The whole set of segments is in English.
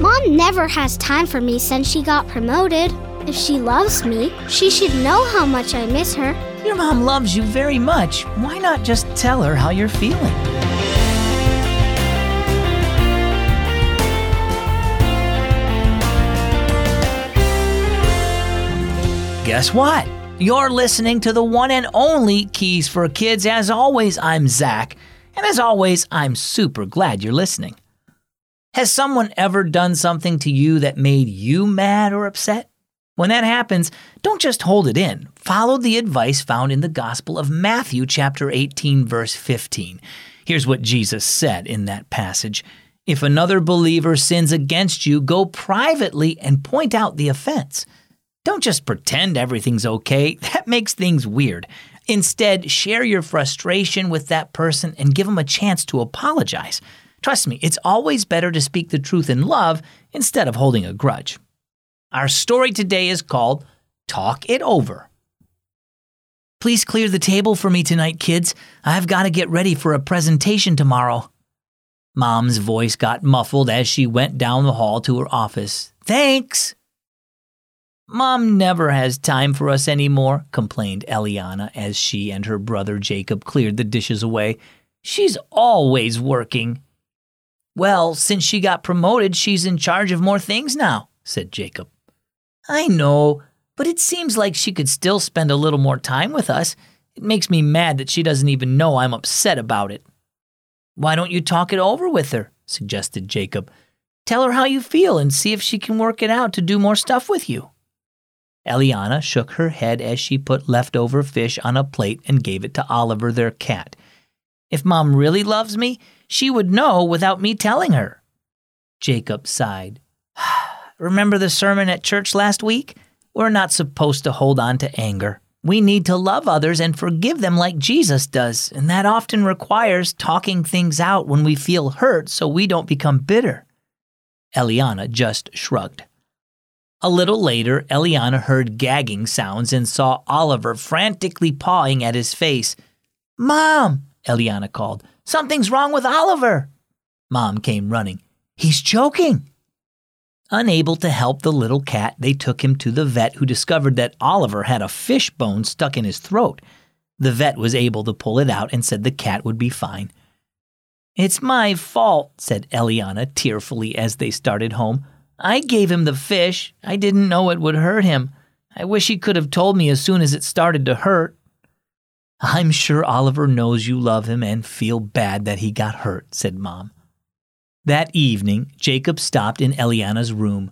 Mom never has time for me since she got promoted. If she loves me, she should know how much I miss her. Your mom loves you very much. Why not just tell her how you're feeling? Guess what? You're listening to the one and only Keys for Kids. As always, I'm Zach. And as always, I'm super glad you're listening. Has someone ever done something to you that made you mad or upset? When that happens, don't just hold it in. Follow the advice found in the Gospel of Matthew, chapter 18, verse 15. Here's what Jesus said in that passage If another believer sins against you, go privately and point out the offense. Don't just pretend everything's okay, that makes things weird. Instead, share your frustration with that person and give them a chance to apologize. Trust me, it's always better to speak the truth in love instead of holding a grudge. Our story today is called Talk It Over. Please clear the table for me tonight, kids. I've got to get ready for a presentation tomorrow. Mom's voice got muffled as she went down the hall to her office. Thanks. Mom never has time for us anymore, complained Eliana as she and her brother Jacob cleared the dishes away. She's always working. Well, since she got promoted, she's in charge of more things now, said Jacob. I know, but it seems like she could still spend a little more time with us. It makes me mad that she doesn't even know I'm upset about it. Why don't you talk it over with her? suggested Jacob. Tell her how you feel and see if she can work it out to do more stuff with you. Eliana shook her head as she put leftover fish on a plate and gave it to Oliver, their cat. If Mom really loves me, she would know without me telling her. Jacob sighed. Remember the sermon at church last week? We're not supposed to hold on to anger. We need to love others and forgive them like Jesus does, and that often requires talking things out when we feel hurt so we don't become bitter. Eliana just shrugged. A little later, Eliana heard gagging sounds and saw Oliver frantically pawing at his face. Mom, Eliana called, something's wrong with Oliver. Mom came running. He's choking. Unable to help the little cat, they took him to the vet who discovered that Oliver had a fish bone stuck in his throat. The vet was able to pull it out and said the cat would be fine. It's my fault, said Eliana tearfully as they started home. I gave him the fish. I didn't know it would hurt him. I wish he could have told me as soon as it started to hurt. I'm sure Oliver knows you love him and feel bad that he got hurt, said Mom. That evening, Jacob stopped in Eliana's room.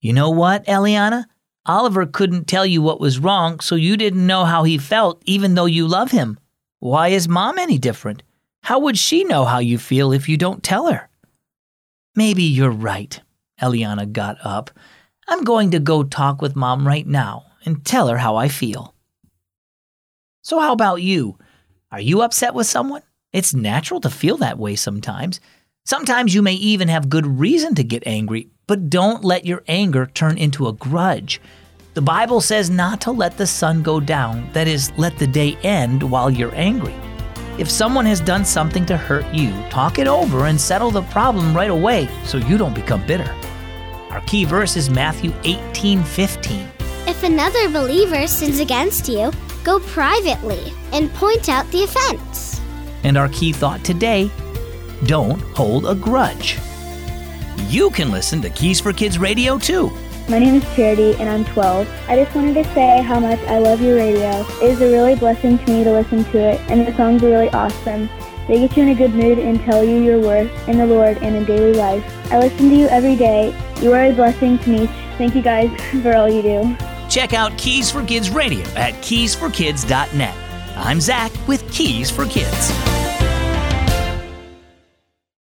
You know what, Eliana? Oliver couldn't tell you what was wrong, so you didn't know how he felt, even though you love him. Why is Mom any different? How would she know how you feel if you don't tell her? Maybe you're right, Eliana got up. I'm going to go talk with Mom right now and tell her how I feel. So, how about you? Are you upset with someone? It's natural to feel that way sometimes. Sometimes you may even have good reason to get angry, but don't let your anger turn into a grudge. The Bible says not to let the sun go down, that is, let the day end while you're angry. If someone has done something to hurt you, talk it over and settle the problem right away so you don't become bitter. Our key verse is Matthew 18 15. If another believer sins against you, go privately and point out the offense. And our key thought today don't hold a grudge. You can listen to Keys for Kids Radio too. My name is Charity and I'm 12. I just wanted to say how much I love your radio. It is a really blessing to me to listen to it, and the songs are really awesome. They get you in a good mood and tell you your worth in the Lord and in daily life. I listen to you every day. You are a blessing to me. Thank you guys for all you do. Check out Keys for Kids Radio at keysforkids.net. I'm Zach with Keys for Kids.